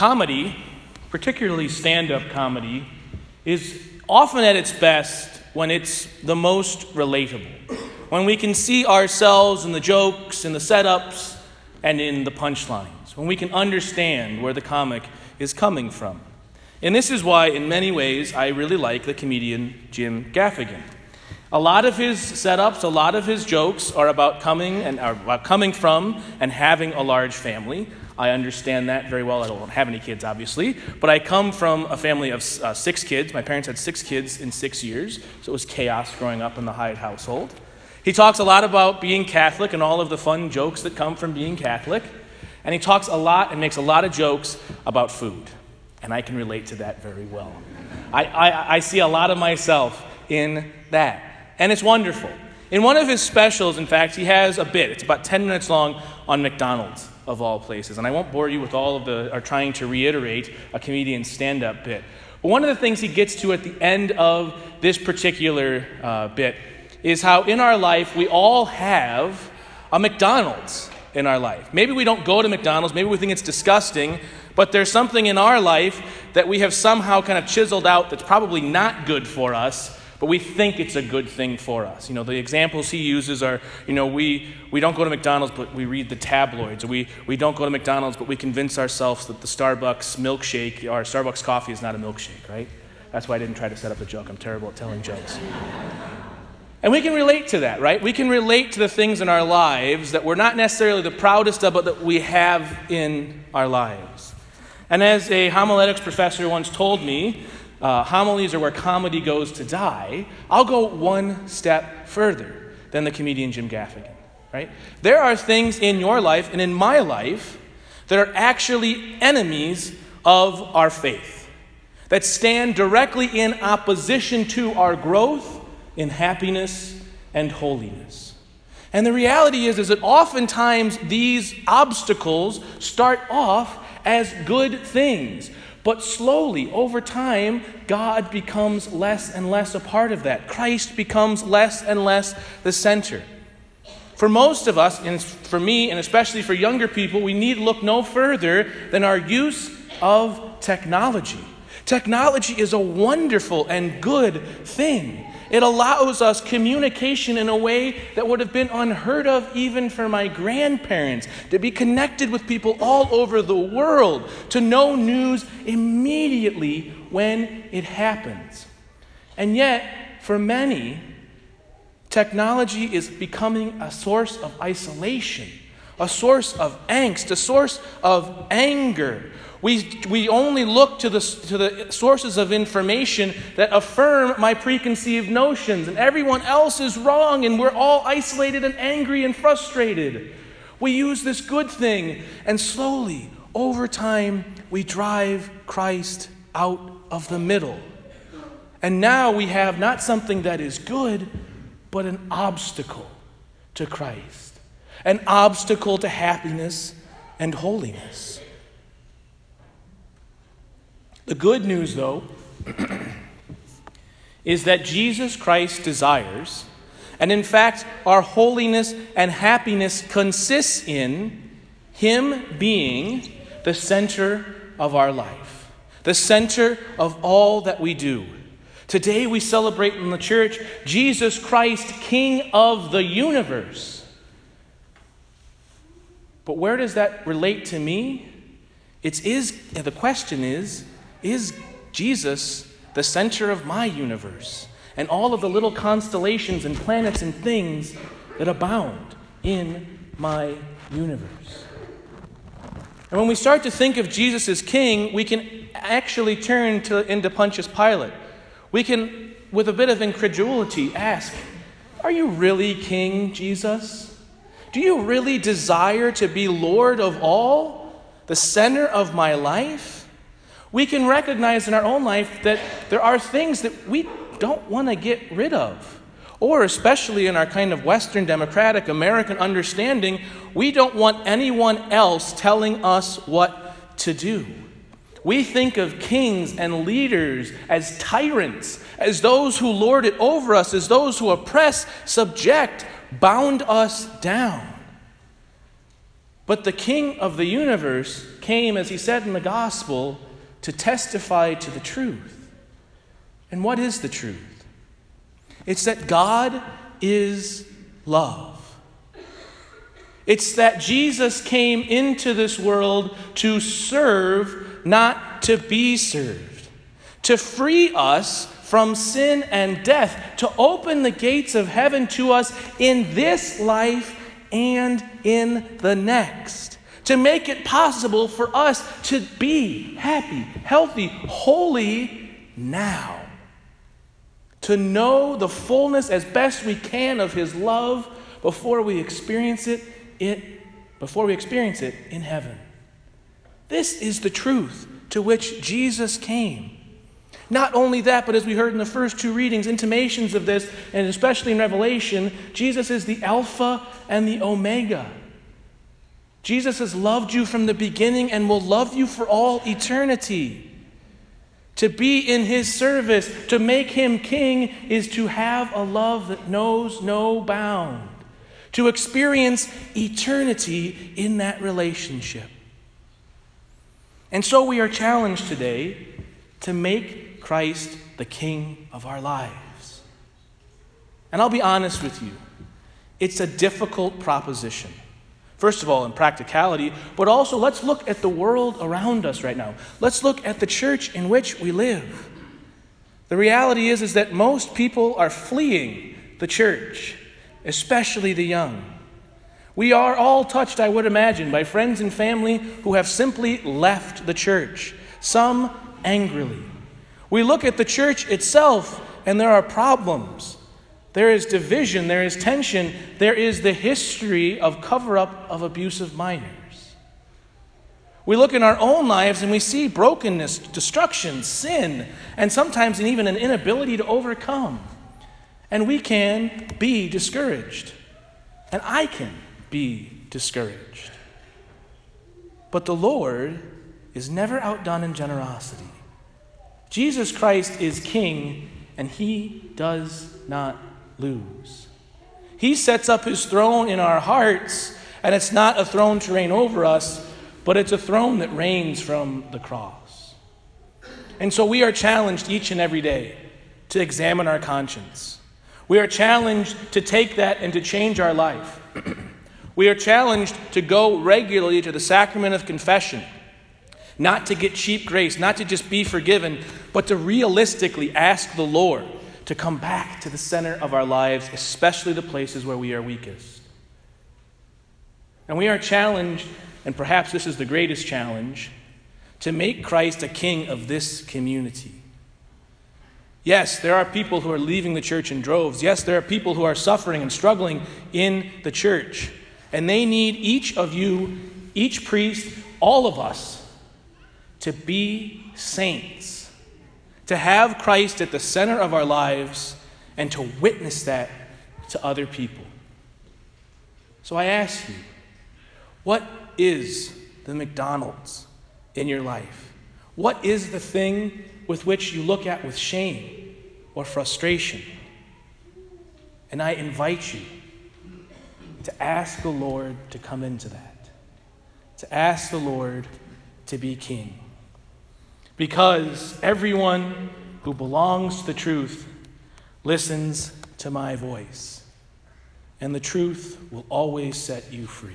Comedy, particularly stand up comedy, is often at its best when it's the most relatable. When we can see ourselves in the jokes, in the setups, and in the punchlines. When we can understand where the comic is coming from. And this is why, in many ways, I really like the comedian Jim Gaffigan. A lot of his setups, a lot of his jokes are about coming and are about coming from and having a large family. I understand that very well. I don't have any kids, obviously, but I come from a family of uh, six kids. My parents had six kids in six years, so it was chaos growing up in the Hyatt household. He talks a lot about being Catholic and all of the fun jokes that come from being Catholic, and he talks a lot and makes a lot of jokes about food, and I can relate to that very well. I, I, I see a lot of myself in that. And it's wonderful. In one of his specials, in fact, he has a bit. It's about 10 minutes long on McDonald's, of all places. And I won't bore you with all of the, or trying to reiterate a comedian's stand up bit. But one of the things he gets to at the end of this particular uh, bit is how in our life we all have a McDonald's in our life. Maybe we don't go to McDonald's, maybe we think it's disgusting, but there's something in our life that we have somehow kind of chiseled out that's probably not good for us but we think it's a good thing for us. You know, the examples he uses are, you know, we, we don't go to McDonald's, but we read the tabloids. We, we don't go to McDonald's, but we convince ourselves that the Starbucks milkshake or Starbucks coffee is not a milkshake, right? That's why I didn't try to set up a joke. I'm terrible at telling jokes. And we can relate to that, right? We can relate to the things in our lives that we're not necessarily the proudest of, but that we have in our lives. And as a homiletics professor once told me, uh, homilies are where comedy goes to die, I'll go one step further than the comedian Jim Gaffigan, right? There are things in your life and in my life that are actually enemies of our faith, that stand directly in opposition to our growth in happiness and holiness. And the reality is, is that oftentimes these obstacles start off as good things. But slowly, over time, God becomes less and less a part of that. Christ becomes less and less the center. For most of us, and for me, and especially for younger people, we need look no further than our use of technology. Technology is a wonderful and good thing. It allows us communication in a way that would have been unheard of even for my grandparents, to be connected with people all over the world, to know news immediately when it happens. And yet, for many, technology is becoming a source of isolation, a source of angst, a source of anger, we, we only look to the, to the sources of information that affirm my preconceived notions, and everyone else is wrong, and we're all isolated and angry and frustrated. We use this good thing, and slowly, over time, we drive Christ out of the middle. And now we have not something that is good, but an obstacle to Christ, an obstacle to happiness and holiness. The good news, though, is that Jesus Christ desires, and in fact, our holiness and happiness consists in Him being the center of our life, the center of all that we do. Today we celebrate in the church Jesus Christ, King of the universe. But where does that relate to me? It's is the question is is Jesus the center of my universe and all of the little constellations and planets and things that abound in my universe? And when we start to think of Jesus as king, we can actually turn to, into Pontius Pilate. We can, with a bit of incredulity, ask, Are you really king, Jesus? Do you really desire to be Lord of all, the center of my life? We can recognize in our own life that there are things that we don't want to get rid of. Or, especially in our kind of Western democratic American understanding, we don't want anyone else telling us what to do. We think of kings and leaders as tyrants, as those who lord it over us, as those who oppress, subject, bound us down. But the king of the universe came, as he said in the gospel, to testify to the truth. And what is the truth? It's that God is love. It's that Jesus came into this world to serve, not to be served, to free us from sin and death, to open the gates of heaven to us in this life and in the next, to make it possible for us to be happy, healthy, holy now, to know the fullness as best we can of His love before we experience it, it before we experience it in heaven. This is the truth to which Jesus came. Not only that, but as we heard in the first two readings, intimations of this, and especially in Revelation, Jesus is the Alpha and the Omega. Jesus has loved you from the beginning and will love you for all eternity. To be in his service, to make him king, is to have a love that knows no bound, to experience eternity in that relationship. And so we are challenged today to make Christ the King of our lives. And I'll be honest with you, it's a difficult proposition. First of all, in practicality, but also let's look at the world around us right now. Let's look at the church in which we live. The reality is, is that most people are fleeing the church, especially the young. We are all touched, I would imagine, by friends and family who have simply left the church, some angrily, we look at the church itself, and there are problems. There is division, there is tension, there is the history of cover up of abusive minors. We look in our own lives and we see brokenness, destruction, sin, and sometimes even an inability to overcome. And we can be discouraged. And I can be discouraged. But the Lord is never outdone in generosity. Jesus Christ is king, and he does not lose. He sets up his throne in our hearts, and it's not a throne to reign over us, but it's a throne that reigns from the cross. And so we are challenged each and every day to examine our conscience. We are challenged to take that and to change our life. we are challenged to go regularly to the sacrament of confession not to get cheap grace, not to just be forgiven, but to realistically ask the Lord to come back to the center of our lives, especially the places where we are weakest. And we are challenged, and perhaps this is the greatest challenge, to make Christ a king of this community. Yes, there are people who are leaving the church in droves. Yes, there are people who are suffering and struggling in the church. And they need each of you, each priest, all of us to be saints, to have Christ at the center of our lives, and to witness that to other people. So I ask you, what is the McDonald's in your life? What is the thing with which you look at with shame or frustration? And I invite you to ask the Lord to come into that, to ask the Lord to be king because everyone who belongs to the truth listens to my voice, and the truth will always set you free.